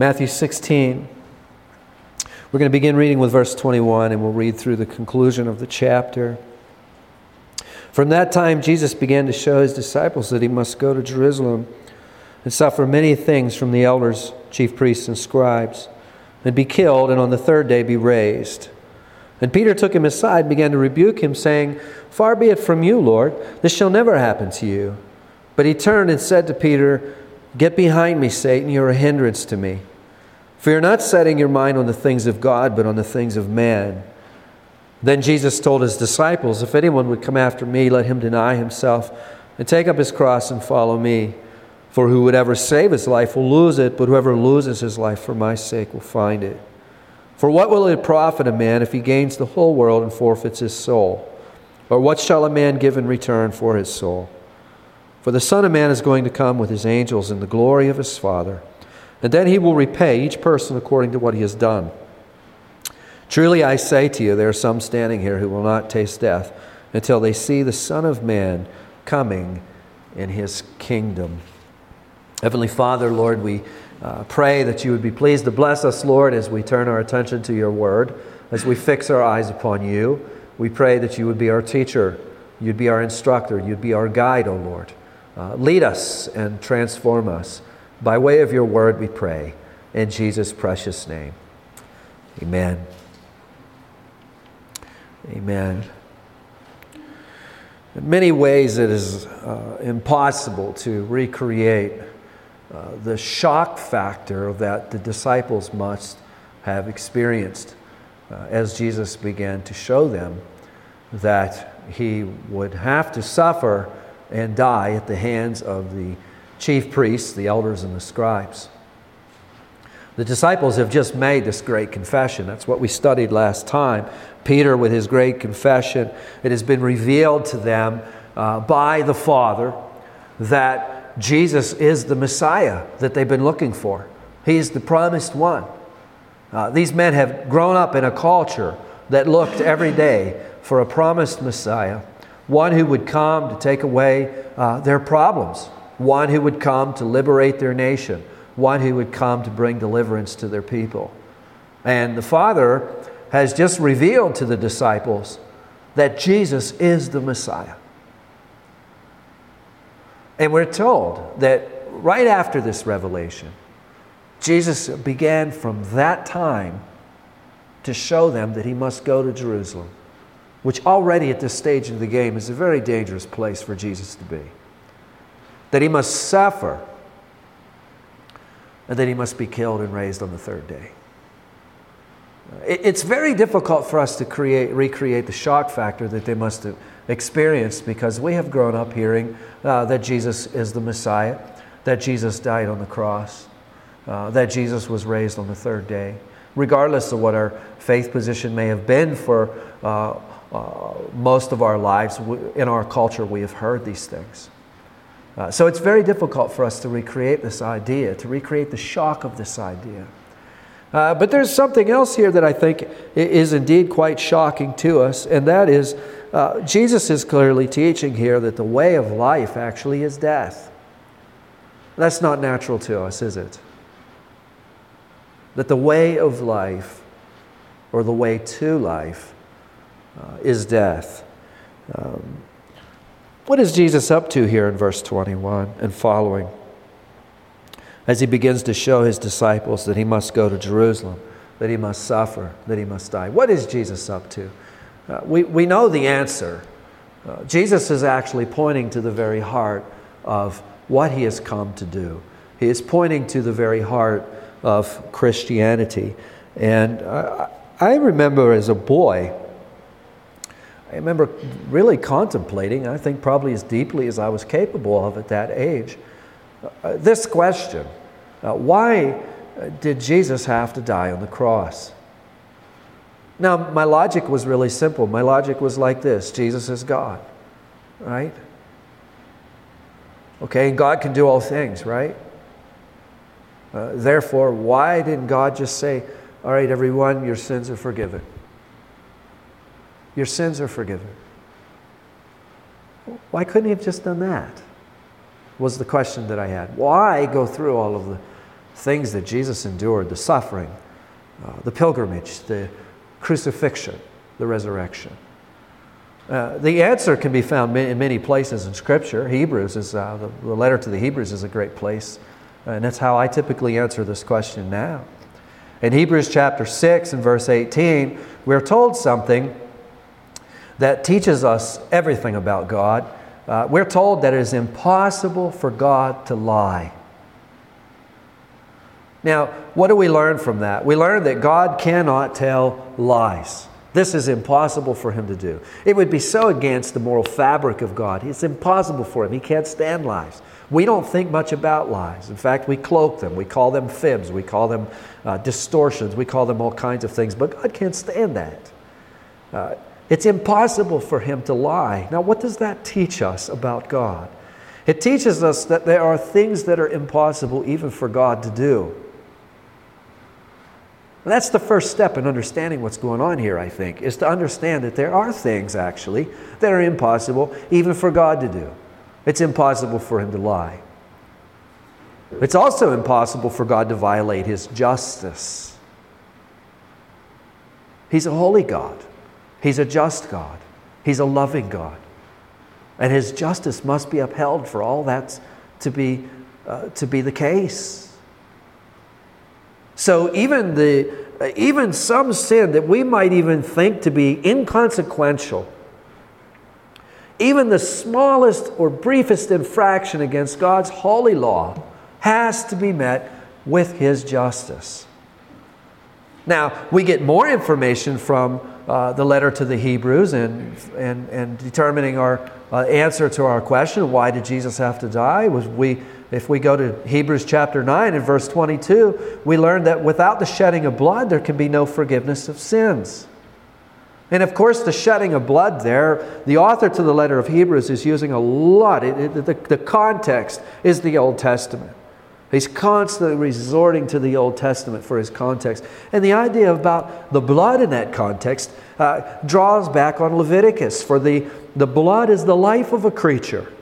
Matthew 16. We're going to begin reading with verse 21 and we'll read through the conclusion of the chapter. From that time, Jesus began to show his disciples that he must go to Jerusalem and suffer many things from the elders, chief priests, and scribes, and be killed, and on the third day be raised. And Peter took him aside and began to rebuke him, saying, Far be it from you, Lord, this shall never happen to you. But he turned and said to Peter, Get behind me, Satan, you're a hindrance to me. For you're not setting your mind on the things of God, but on the things of man. Then Jesus told his disciples, If anyone would come after me, let him deny himself and take up his cross and follow me. For who would ever save his life will lose it, but whoever loses his life for my sake will find it. For what will it profit a man if he gains the whole world and forfeits his soul? Or what shall a man give in return for his soul? For the Son of Man is going to come with his angels in the glory of his Father, and then he will repay each person according to what he has done. Truly I say to you, there are some standing here who will not taste death until they see the Son of Man coming in his kingdom. Heavenly Father, Lord, we uh, pray that you would be pleased to bless us, Lord, as we turn our attention to your word, as we fix our eyes upon you. We pray that you would be our teacher, you'd be our instructor, you'd be our guide, O oh Lord. Uh, lead us and transform us. By way of your word, we pray. In Jesus' precious name. Amen. Amen. In many ways, it is uh, impossible to recreate uh, the shock factor that the disciples must have experienced uh, as Jesus began to show them that he would have to suffer and die at the hands of the chief priests, the elders, and the scribes. The disciples have just made this great confession. That's what we studied last time. Peter, with his great confession, it has been revealed to them uh, by the Father that Jesus is the Messiah that they've been looking for. He is the promised one. Uh, these men have grown up in a culture that looked every day for a promised Messiah one who would come to take away uh, their problems, one who would come to liberate their nation, one who would come to bring deliverance to their people. And the Father has just revealed to the disciples that Jesus is the Messiah. And we're told that right after this revelation, Jesus began from that time to show them that he must go to Jerusalem which already at this stage of the game is a very dangerous place for Jesus to be. That he must suffer, and that he must be killed and raised on the third day. It's very difficult for us to create, recreate the shock factor that they must have experienced because we have grown up hearing uh, that Jesus is the Messiah, that Jesus died on the cross, uh, that Jesus was raised on the third day. Regardless of what our faith position may have been for uh, uh, most of our lives, in our culture, we have heard these things. Uh, so it's very difficult for us to recreate this idea, to recreate the shock of this idea. Uh, but there's something else here that I think is indeed quite shocking to us, and that is uh, Jesus is clearly teaching here that the way of life actually is death. That's not natural to us, is it? That the way of life, or the way to life, uh, is death. Um, what is Jesus up to here in verse 21 and following? As he begins to show his disciples that he must go to Jerusalem, that he must suffer, that he must die. What is Jesus up to? Uh, we, we know the answer. Uh, Jesus is actually pointing to the very heart of what he has come to do. He is pointing to the very heart of Christianity. And I remember as a boy, I remember really contemplating, I think probably as deeply as I was capable of at that age, uh, this question uh, Why did Jesus have to die on the cross? Now, my logic was really simple. My logic was like this Jesus is God, right? Okay, and God can do all things, right? Uh, therefore, why didn't God just say, All right, everyone, your sins are forgiven? Your sins are forgiven. Why couldn't he have just done that? Was the question that I had. Why go through all of the things that Jesus endured the suffering, uh, the pilgrimage, the crucifixion, the resurrection. Uh, the answer can be found in many places in Scripture. Hebrews is uh, the, the, letter to the Hebrews is a great place, and that's how I typically answer this question now. In Hebrews chapter 6 and verse 18, we're told something that teaches us everything about God. Uh, we're told that it is impossible for God to lie. Now, what do we learn from that? We learn that God cannot tell lies. This is impossible for him to do. It would be so against the moral fabric of God. It's impossible for him. He can't stand lies. We don't think much about lies. In fact, we cloak them. We call them fibs. We call them uh, distortions. We call them all kinds of things. But God can't stand that. Uh, it's impossible for him to lie. Now, what does that teach us about God? It teaches us that there are things that are impossible even for God to do. And that's the first step in understanding what's going on here, I think, is to understand that there are things actually that are impossible even for God to do. It's impossible for Him to lie. It's also impossible for God to violate His justice. He's a holy God, He's a just God, He's a loving God. And His justice must be upheld for all that to be, uh, to be the case. So even the even some sin that we might even think to be inconsequential, even the smallest or briefest infraction against God's holy law has to be met with his justice. Now, we get more information from uh, the letter to the Hebrews and, and, and determining our uh, answer to our question why did Jesus have to die? Was we if we go to Hebrews chapter 9 and verse 22, we learn that without the shedding of blood, there can be no forgiveness of sins. And of course, the shedding of blood there, the author to the letter of Hebrews is using a lot. It, it, the, the context is the Old Testament. He's constantly resorting to the Old Testament for his context. And the idea about the blood in that context uh, draws back on Leviticus, for the, the blood is the life of a creature.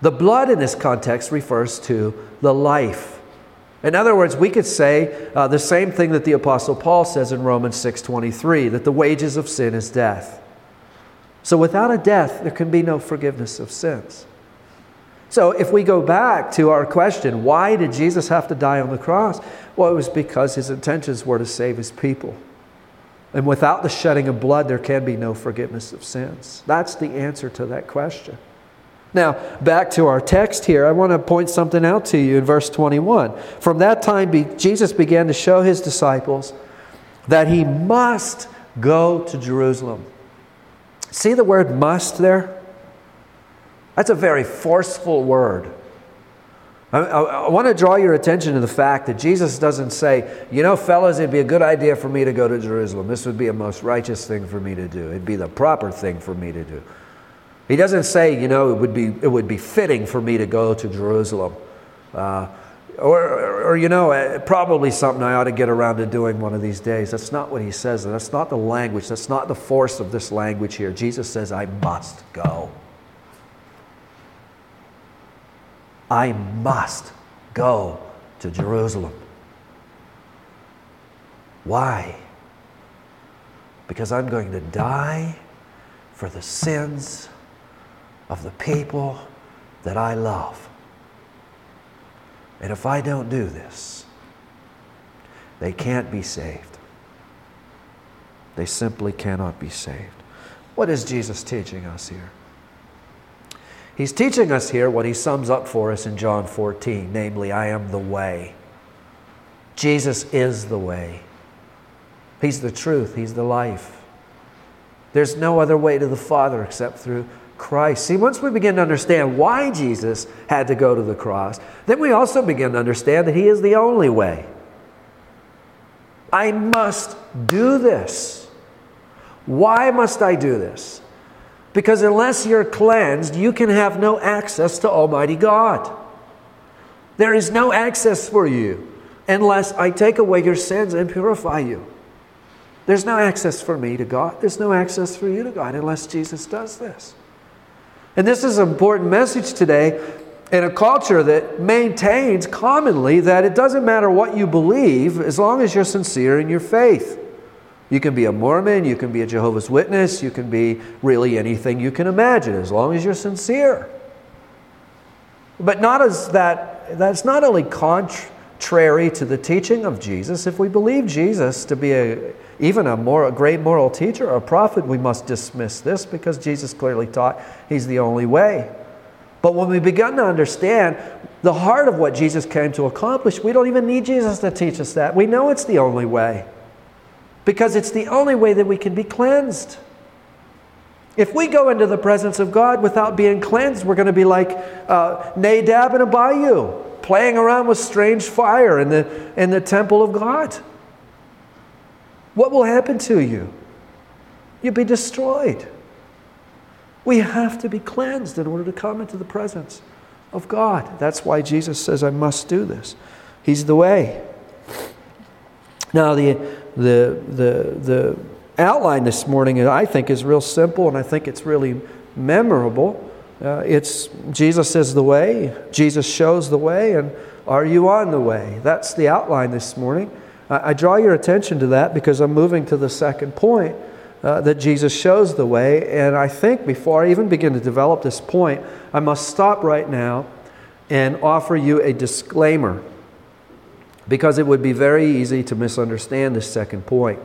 The blood in this context refers to the life. In other words, we could say uh, the same thing that the apostle Paul says in Romans 6:23 that the wages of sin is death. So without a death there can be no forgiveness of sins. So if we go back to our question, why did Jesus have to die on the cross? Well, it was because his intentions were to save his people. And without the shedding of blood there can be no forgiveness of sins. That's the answer to that question. Now, back to our text here, I want to point something out to you in verse 21. From that time, Jesus began to show his disciples that he must go to Jerusalem. See the word must there? That's a very forceful word. I, I, I, want to draw your attention to the fact that Jesus doesn't say, you know, fellas, it'd be a good idea for me to go to Jerusalem. This would be a most righteous thing for me to do. It'd be the proper thing for me to do. He doesn't say, you know, it would be, it would be fitting for me to go to Jerusalem. Uh, or, or, you know, uh, probably something I ought to get around to doing one of these days. That's not what he says. That's not the language. That's not the force of this language here. Jesus says, I must go. I must go to Jerusalem. Why? Because I'm going to die for the sins of the people that I love. And if I don't do this, they can't be saved. They simply cannot be saved. What is Jesus teaching us here? He's teaching us here what he sums up for us in John 14 namely, I am the way. Jesus is the way. He's the truth, He's the life. There's no other way to the Father except through Christ. See, once we begin to understand why Jesus had to go to the cross, then we also begin to understand that He is the only way. I must do this. Why must I do this? Because unless you're cleansed, you can have no access to Almighty God. There is no access for you unless I take away your sins and purify you. There's no access for me to God. There's no access for you to God unless Jesus does this. And this is an important message today in a culture that maintains commonly that it doesn't matter what you believe as long as you're sincere in your faith. You can be a Mormon, you can be a Jehovah's Witness, you can be really anything you can imagine as long as you're sincere. But not as that that's not only contrary to the teaching of Jesus. If we believe Jesus to be a even a, more, a great moral teacher or a prophet, we must dismiss this because Jesus clearly taught he's the only way. But when we begin to understand the heart of what Jesus came to accomplish, we don't even need Jesus to teach us that. We know it's the only way because it's the only way that we can be cleansed. If we go into the presence of God without being cleansed, we're going to be like uh, Nadab and Abihu, playing around with strange fire in the, in the temple of God. What will happen to you? You'll be destroyed. We have to be cleansed in order to come into the presence of God. That's why Jesus says, I must do this. He's the way. Now, the, the, the, the outline this morning, I think, is real simple and I think it's really memorable. Uh, it's Jesus is the way, Jesus shows the way, and are you on the way? That's the outline this morning. I, I draw your attention to that because I'm moving to the second point uh, that Jesus shows the way. And I think before I even begin to develop this point, I must stop right now and offer you a disclaimer because it would be very easy to misunderstand this second point.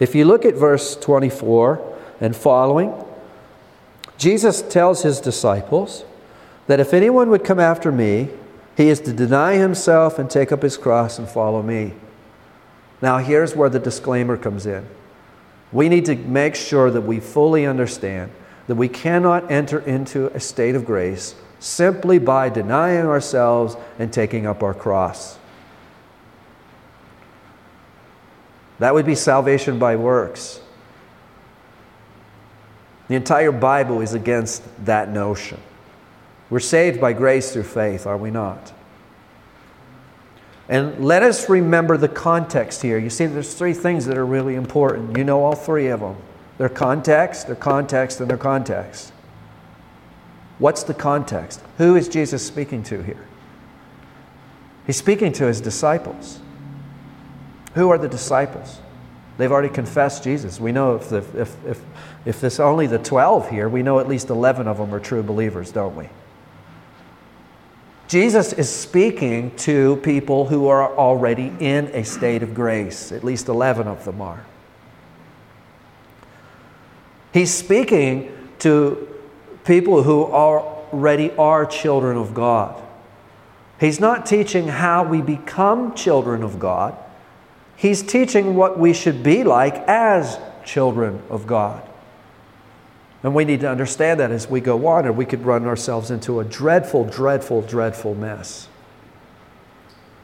If you look at verse 24 and following, Jesus tells his disciples that if anyone would come after me, he is to deny himself and take up his cross and follow me. Now, here's where the disclaimer comes in. We need to make sure that we fully understand that we cannot enter into a state of grace simply by denying ourselves and taking up our cross. That would be salvation by works. The entire Bible is against that notion. We're saved by grace through faith, are we not? And let us remember the context here. You see, there's three things that are really important. You know all three of them their context, their context, and their context. What's the context? Who is Jesus speaking to here? He's speaking to his disciples. Who are the disciples? They've already confessed Jesus. We know if, the, if, if, if there's only the 12 here, we know at least 11 of them are true believers, don't we? Jesus is speaking to people who are already in a state of grace. At least 11 of them are. He's speaking to people who already are children of God. He's not teaching how we become children of God. He's teaching what we should be like as children of God. And we need to understand that as we go on, or we could run ourselves into a dreadful, dreadful, dreadful mess.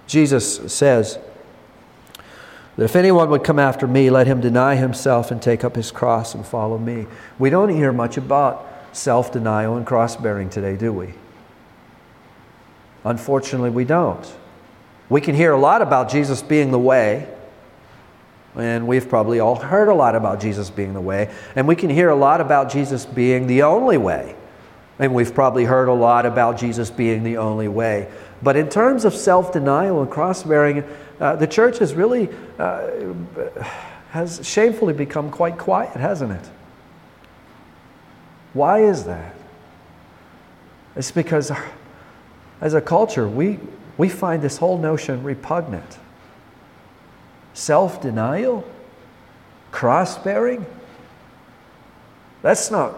Jesus says that if anyone would come after me, let him deny himself and take up his cross and follow me. We don't hear much about self denial and cross bearing today, do we? Unfortunately, we don't. We can hear a lot about Jesus being the way, and we've probably all heard a lot about Jesus being the way. And we can hear a lot about Jesus being the only way. And we've probably heard a lot about Jesus being the only way. But in terms of self denial and cross bearing, uh, the church has really uh, has shamefully become quite quiet, hasn't it? Why is that? It's because as a culture, we, we find this whole notion repugnant self denial, cross bearing. That's not,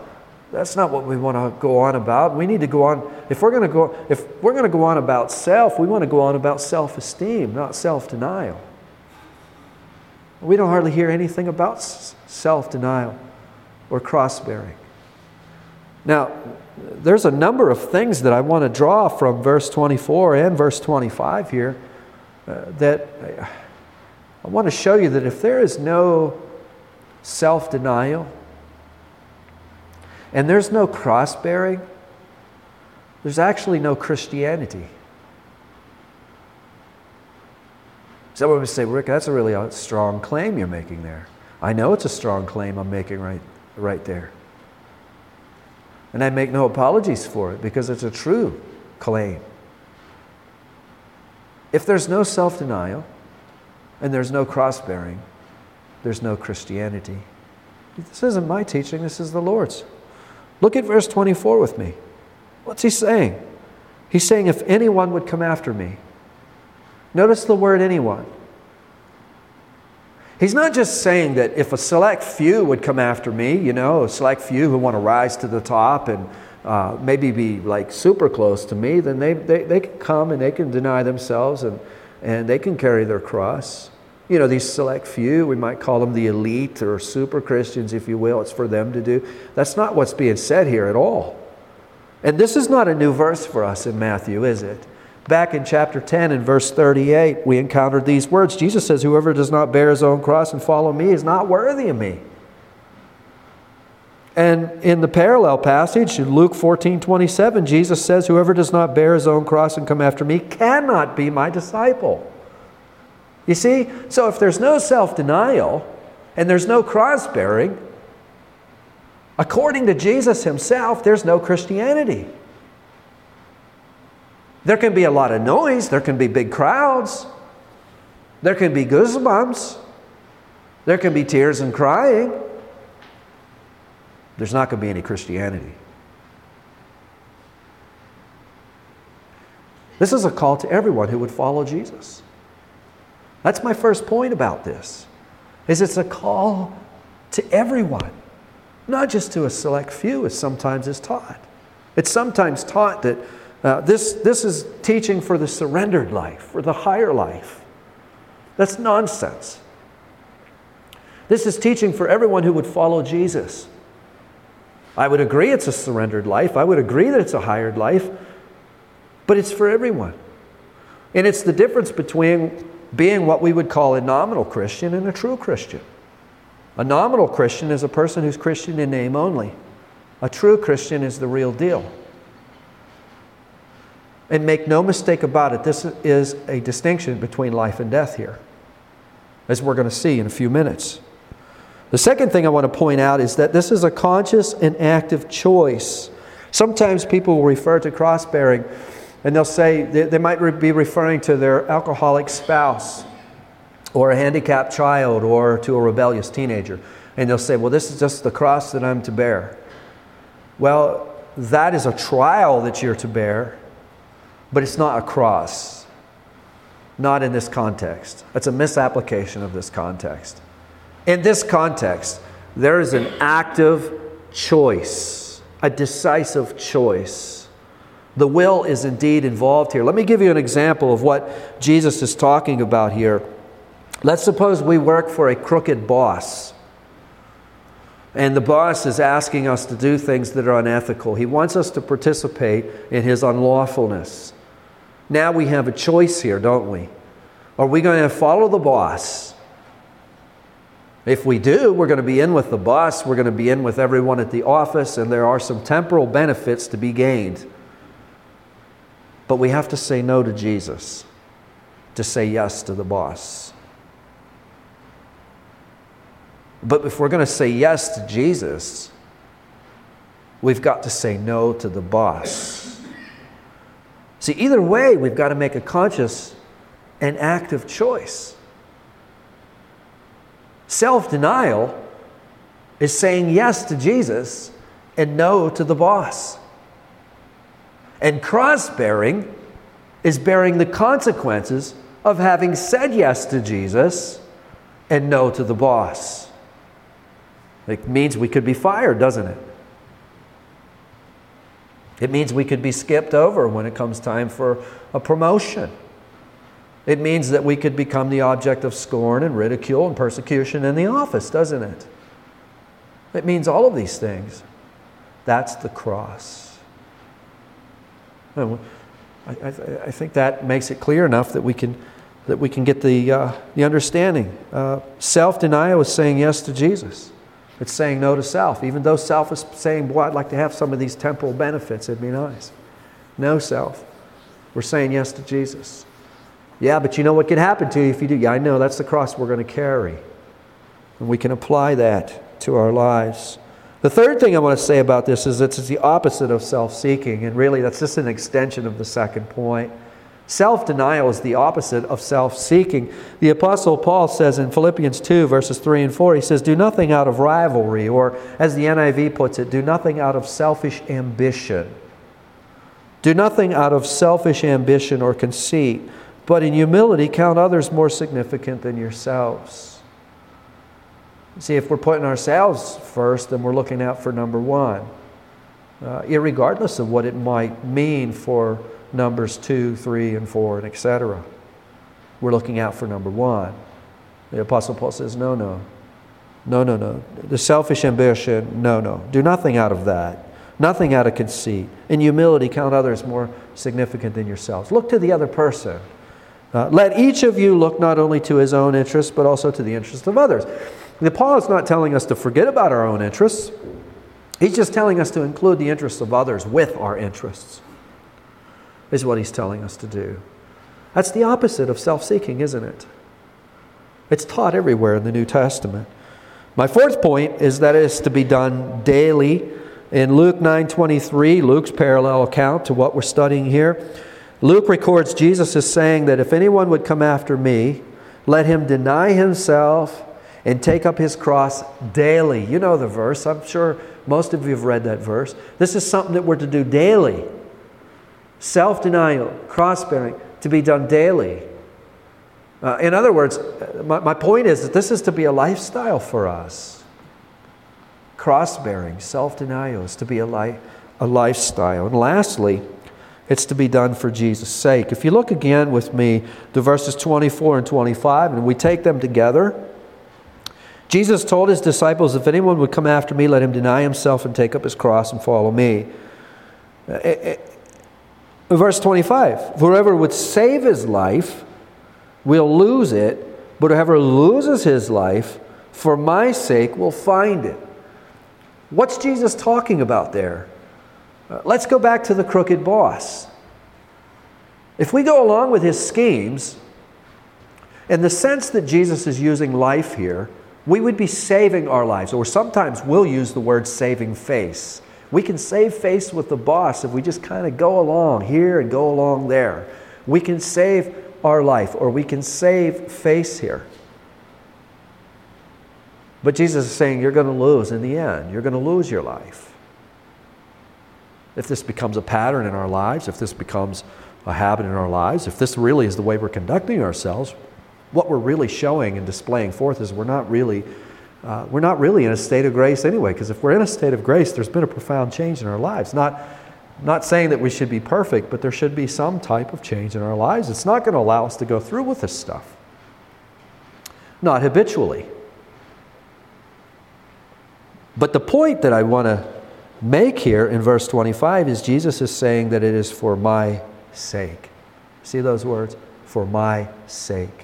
that's not what we want to go on about. We need to go on, if we're going to go, if we're going to go on about self, we want to go on about self esteem, not self denial. We don't hardly hear anything about self denial or cross bearing. Now, there's a number of things that I want to draw from verse 24 and verse 25 here uh, that. Uh, I want to show you that if there is no self denial and there's no cross bearing, there's actually no Christianity. Someone would say, Rick, that's a really strong claim you're making there. I know it's a strong claim I'm making right, right there. And I make no apologies for it because it's a true claim. If there's no self denial and there's no cross bearing, there's no Christianity. This isn't my teaching, this is the Lord's. Look at verse 24 with me. What's he saying? He's saying, If anyone would come after me. Notice the word anyone. He's not just saying that if a select few would come after me, you know, a select few who want to rise to the top and uh, maybe be like super close to me, then they, they, they can come and they can deny themselves and, and they can carry their cross. You know, these select few, we might call them the elite or super Christians, if you will. It's for them to do. That's not what's being said here at all. And this is not a new verse for us in Matthew, is it? Back in chapter 10 and verse 38, we encountered these words. Jesus says, Whoever does not bear his own cross and follow me is not worthy of me. And in the parallel passage, in Luke 14 27, Jesus says, Whoever does not bear his own cross and come after me cannot be my disciple. You see? So if there's no self denial and there's no cross bearing, according to Jesus himself, there's no Christianity. There can be a lot of noise, there can be big crowds, there can be goosebumps, there can be tears and crying there's not going to be any Christianity. This is a call to everyone who would follow Jesus. That's my first point about this. Is it's a call to everyone, not just to a select few as sometimes is taught. It's sometimes taught that uh, this, this is teaching for the surrendered life, for the higher life. That's nonsense. This is teaching for everyone who would follow Jesus. I would agree it's a surrendered life. I would agree that it's a hired life. But it's for everyone. And it's the difference between being what we would call a nominal Christian and a true Christian. A nominal Christian is a person who's Christian in name only. A true Christian is the real deal. And make no mistake about it, this is a distinction between life and death here, as we're going to see in a few minutes. The second thing I want to point out is that this is a conscious and active choice. Sometimes people refer to cross bearing and they'll say they, might be referring to their alcoholic spouse or a handicapped child or to a rebellious teenager. And they'll say, well, this is just the cross that I'm to bear. Well, that is a trial that you're to bear, but it's not a cross. Not in this context. That's a misapplication of this context. In this context, there is an active choice, a decisive choice. The will is indeed involved here. Let me give you an example of what Jesus is talking about here. Let's suppose we work for a crooked boss, and the boss is asking us to do things that are unethical. He wants us to participate in his unlawfulness. Now we have a choice here, don't we? Are we going to follow the boss? If we do, we're going to be in with the boss, we're going to be in with everyone at the office, and there are some temporal benefits to be gained. But we have to say no to Jesus to say yes to the boss. But if we're going to say yes to Jesus, we've got to say no to the boss. See, either way, we've got to make a conscious and active choice. Self denial is saying yes to Jesus and no to the boss. And cross bearing is bearing the consequences of having said yes to Jesus and no to the boss. It means we could be fired, doesn't it? It means we could be skipped over when it comes time for a promotion. It means that we could become the object of scorn and ridicule and persecution in the office, doesn't it? It means all of these things. That's the cross. I, I, I think that makes it clear enough that we can, that we can get the, uh, the understanding. Uh, self denial is saying yes to Jesus, it's saying no to self. Even though self is saying, Boy, I'd like to have some of these temporal benefits, it'd be nice. No self. We're saying yes to Jesus. Yeah, but you know what could happen to you if you do? Yeah, I know that's the cross we're going to carry. And we can apply that to our lives. The third thing I want to say about this is that it's the opposite of self seeking, and really that's just an extension of the second point. Self denial is the opposite of self seeking. The Apostle Paul says in Philippians 2, verses 3 and 4, he says, Do nothing out of rivalry, or as the NIV puts it, do nothing out of selfish ambition. Do nothing out of selfish ambition or conceit, but in humility count others more significant than yourselves. See, if we're putting ourselves first, then we're looking out for number one, uh, regardless of what it might mean for numbers two, three, and four, and etc. We're looking out for number one. The Apostle Paul says, no, no. No, no, no. The selfish ambition, no, no. Do nothing out of that. Nothing out of conceit. In humility, count others more significant than yourselves. Look to the other person. Uh, let each of you look not only to his own interests, but also to the interests of others. The Paul is not telling us to forget about our own interests. He's just telling us to include the interests of others with our interests is what he's telling us to do. That's the opposite of self seeking, isn't it? It's taught everywhere in the New Testament. My fourth point is that it is to be done daily. In Luke 9:23, Luke's parallel account to what we're studying here, Luke records Jesus is saying that if anyone would come after me, let him deny himself and take up his cross daily. You know the verse. I'm sure most of you have read that verse. This is something that we're to do daily self denial, cross bearing, to be done daily. Uh, in other words, my, my point is that this is to be a lifestyle for us. Cross bearing, self denial is to be a, li- a lifestyle. And lastly, it's to be done for Jesus' sake. If you look again with me to verses 24 and 25, and we take them together, Jesus told his disciples, If anyone would come after me, let him deny himself and take up his cross and follow me. Uh, Verse 25 Whoever would save his life will lose it, but whoever loses his life for my sake will find it. What's Jesus talking about there? Uh, let's go back to the crooked boss. If we go along with his schemes, in the sense that Jesus is using life here, we would be saving our lives, or sometimes we'll use the word saving face. We can save face with the boss if we just kind of go along here and go along there. We can save our life or we can save face here. But Jesus is saying you're going to lose in the end. You're going to lose your life. If this becomes a pattern in our lives, if this becomes a habit in our lives, if this really is the way we're conducting ourselves, what we're really showing and displaying forth is we're not really uh, we're not really in a state of grace anyway, because if we're in a state of grace, there's been a profound change in our lives. Not, not saying that we should be perfect, but there should be some type of change in our lives. It's not going to allow us to go through with this stuff. Not habitually. But the point that I want to make here in verse 25 is Jesus is saying that it is for my sake. See those words? For my sake.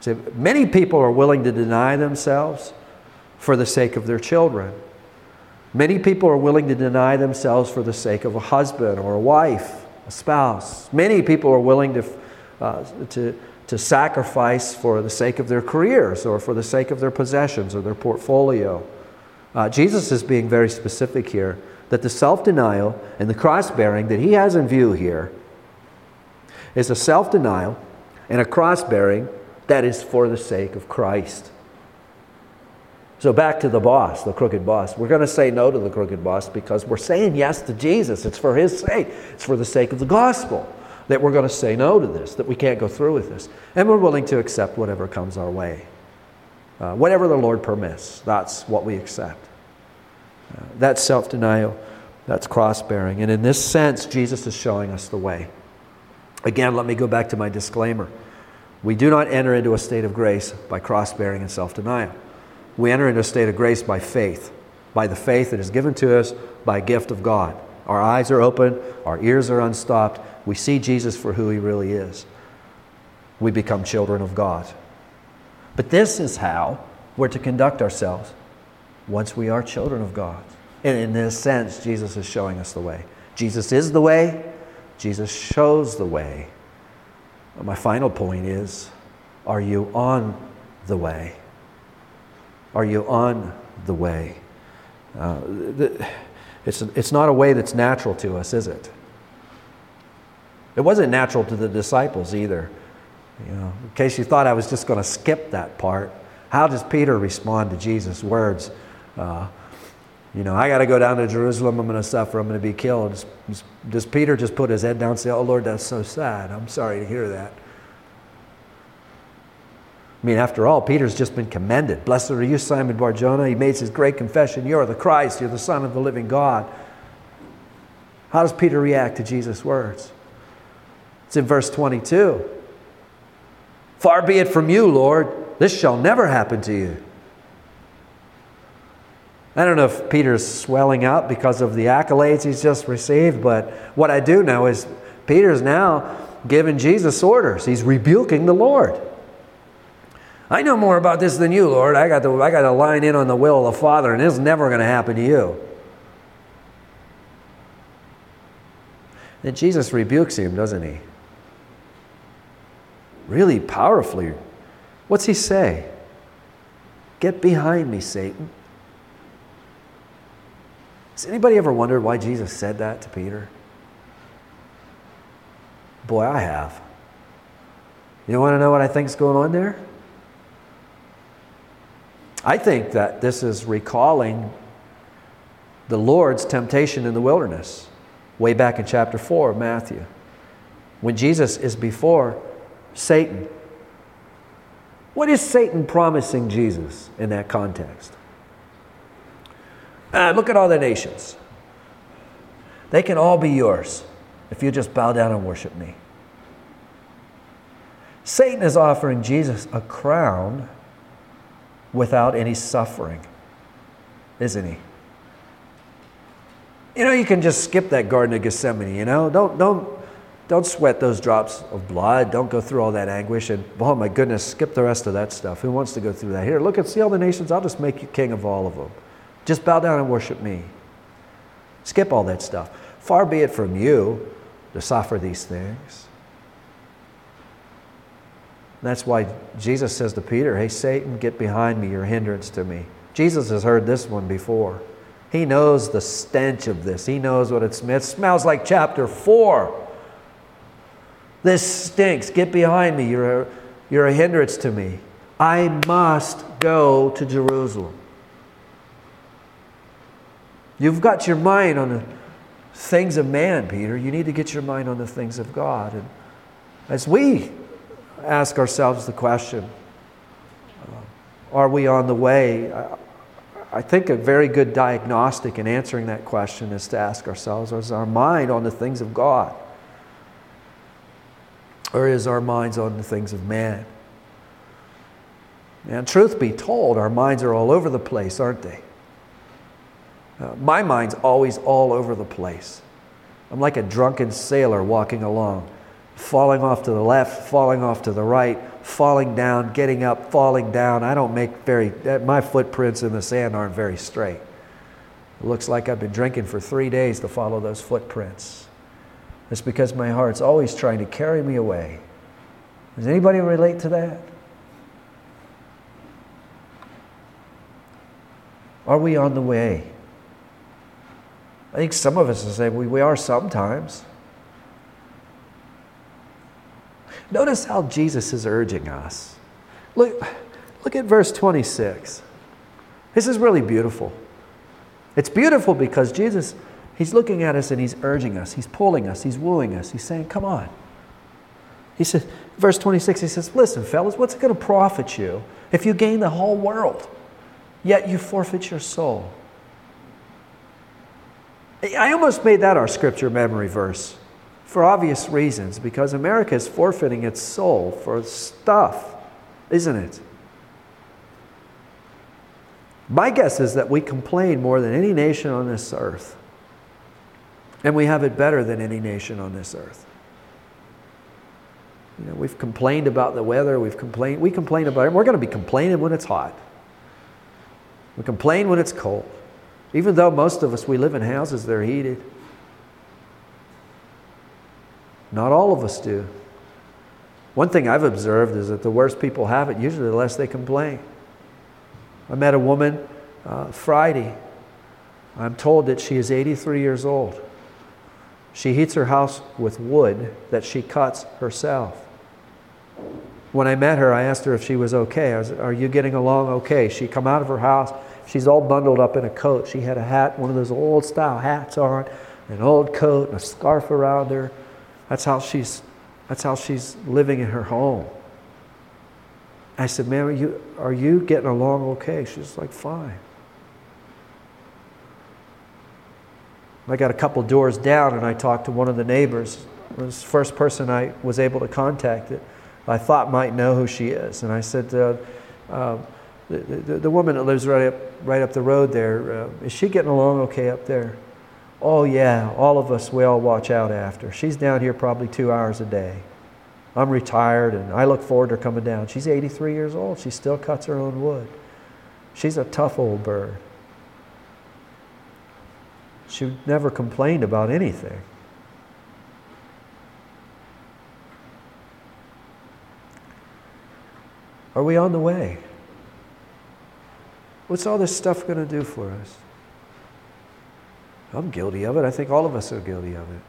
See, many people are willing to deny themselves for the sake of their children. Many people are willing to deny themselves for the sake of a husband or a wife, a spouse. Many people are willing to, uh, to, to sacrifice for the sake of their careers or for the sake of their possessions or their portfolio. Uh, Jesus is being very specific here that the self denial and the cross bearing that he has in view here is a self denial and a cross bearing that is for the sake of Christ. So, back to the boss, the crooked boss. We're going to say no to the crooked boss because we're saying yes to Jesus. It's for his sake, it's for the sake of the gospel that we're going to say no to this, that we can't go through with this. And we're willing to accept whatever comes our way. Uh, whatever the Lord permits, that's what we accept. Uh, that's self denial, that's cross bearing. And in this sense, Jesus is showing us the way. Again, let me go back to my disclaimer. We do not enter into a state of grace by cross bearing and self denial. We enter into a state of grace by faith, by the faith that is given to us by gift of God. Our eyes are open, our ears are unstopped. We see Jesus for who he really is. We become children of God. But this is how we're to conduct ourselves once we are children of God. And in this sense, Jesus is showing us the way. Jesus is the way, Jesus shows the way. My final point is are you on the way? Are you on the way? Uh, it's, it's not a way that's natural to us, is it? It wasn't natural to the disciples either. You know, in case you thought I was just going to skip that part, how does Peter respond to Jesus' words? Uh, you know, I got to go down to Jerusalem. I'm going to suffer. I'm going to be killed. Does, Peter just put his head down and say, Oh, Lord, that's so sad. I'm sorry to hear that. I mean, after all, Peter's just been commended. Blessed are you, Simon Barjona. He made his great confession. You are the Christ. You're the Son of the living God. How does Peter react to Jesus' words? It's in verse 22. Far be it from you, Lord. This shall never happen to you. I don't know if Peter's swelling up because of the accolades he's just received, but what I do know is Peter's now giving Jesus orders. He's rebuking the Lord. I know more about this than you, Lord. I got to, I got to line in on the will of the Father, and it's never going to happen to you. Then Jesus rebukes him, doesn't he? Really powerfully. What's he say? Get behind me, Satan. Has anybody ever wondered why Jesus said that to Peter? Boy, I have. You want to know what I think is going on there? I think that this is recalling the Lord's temptation in the wilderness, way back in chapter 4 of Matthew, when Jesus is before Satan. What is Satan promising Jesus in that context? Uh, look at all the nations. They can all be yours if you just bow down and worship me. Satan is offering Jesus a crown without any suffering, isn't he? You know, you can just skip that Garden of Gethsemane, you know? Don't, don't, don't sweat those drops of blood. Don't go through all that anguish. And, oh my goodness, skip the rest of that stuff. Who wants to go through that? Here, look and see all the nations. I'll just make you king of all of them. Just bow down and worship me. Skip all that stuff. Far be it from you to suffer these things. That's why Jesus says to Peter, Hey, Satan, get behind me. You're a hindrance to me. Jesus has heard this one before. He knows the stench of this. He knows what it smells. It smells like chapter 4. This stinks. Get behind me. You're a, you're a hindrance to me. I must go to Jerusalem. You've got your mind on the things of man, Peter. You need to get your mind on the things of God. And as we ask ourselves the question uh, Are we on the way? I think a very good diagnostic in answering that question is to ask ourselves Is our mind on the things of God? Or is our minds on the things of man? And truth be told, our minds are all over the place, aren't they? Uh, my mind's always all over the place. I'm like a drunken sailor walking along falling off to the left, falling off to the right, falling down, getting up, falling down. I don't make very, my footprints in the sand aren't very straight. It looks like I've been drinking for three days to follow those footprints. It's because my heart's always trying to carry me away. Does anybody relate to that? Are we on the way? I think some of us will say we, we are sometimes. Notice how Jesus is urging us. Look, look at verse 26. This is really beautiful. It's beautiful because Jesus, He's looking at us and He's urging us, He's pulling us, He's wooing us, He's saying, Come on. He says, verse 26, He says, Listen, fellas, what's it going to profit you if you gain the whole world, yet you forfeit your soul? I almost made that our scripture memory verse for obvious reasons, because America is forfeiting its soul for stuff, isn't it? My guess is that we complain more than any nation on this earth. And we have it better than any nation on this earth. You know, we've complained about the weather, we've complained, we complain about it. We're going to be complaining when it's hot. We complain when it's cold. Even though most of us, we live in houses that are heated. Not all of us do. One thing I've observed is that the worse people have it, usually the less they complain. I met a woman uh, Friday I'm told that she is 83 years old. She heats her house with wood that she cuts herself. When I met her, I asked her if she was okay. I was, Are you getting along okay? She come out of her house. She's all bundled up in a coat. She had a hat, one of those old style hats on, an old coat, and a scarf around her. That's how she's, that's how she's living in her home. I said, Ma'am, are you, are you getting along okay? She's like, Fine. I got a couple doors down and I talked to one of the neighbors. It was the first person I was able to contact it. I thought might know who she is. And I said, uh, uh, the, the, the, woman that lives right up, right up the road there, uh, is she getting along okay up there? Oh, yeah, all of us, we all watch out after. She's down here probably two hours a day. I'm retired and I look forward to her coming down. She's 83 years old. She still cuts her own wood. She's a tough old bird. She never complained about anything. Are we on the way? What's all this stuff going to do for us? I'm guilty of it. I think all of us are guilty of it.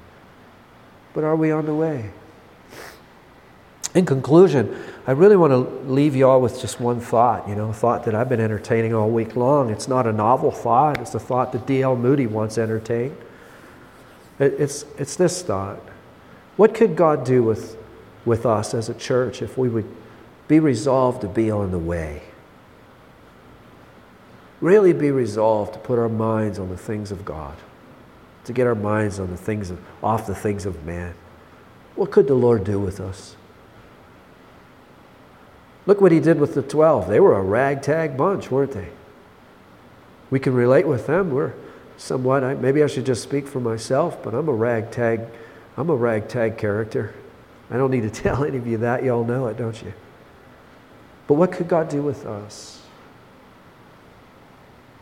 But are we on the way? In conclusion, I really want to leave you all with just one thought, you know, a thought that I've been entertaining all week long. It's not a novel thought, it's a thought that D.L. Moody once entertained. It's, it's this thought What could God do with, with us as a church if we would be resolved to be on the way? Really be resolved to put our minds on the things of God, to get our minds on the things of, off the things of man. What could the Lord do with us? Look what he did with the 12. They were a ragtag bunch, weren't they? We can relate with them. We're somewhat, I, maybe I should just speak for myself, but I'm a ragtag, I'm a ragtag character. I don't need to tell any of you that. You all know it, don't you? But what could God do with us?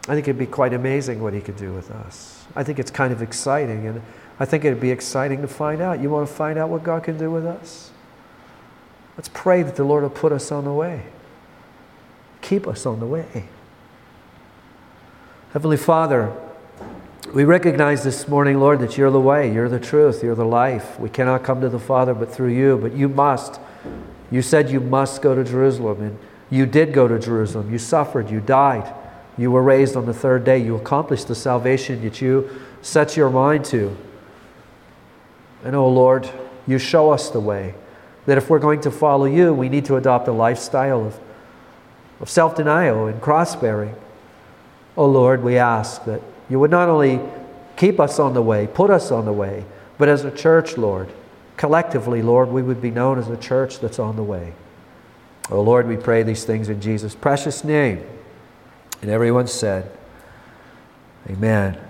I think it'd be quite amazing what he could do with us. I think it's kind of exciting, and I think it'd be exciting to find out. You want to find out what God can do with us? Let's pray that the Lord will put us on the way, keep us on the way. Heavenly Father, we recognize this morning, Lord, that you're the way, you're the truth, you're the life. We cannot come to the Father but through you, but you must. You said you must go to Jerusalem, and you did go to Jerusalem. You suffered, you died, you were raised on the third day. You accomplished the salvation that you set your mind to. And oh Lord, you show us the way that if we're going to follow you, we need to adopt a lifestyle of, of self denial and cross bearing. Oh Lord, we ask that you would not only keep us on the way, put us on the way, but as a church, Lord, collectively, Lord, we would be known as a church that's on the way. Oh Lord, we pray these things in Jesus' precious name. And everyone said, Amen.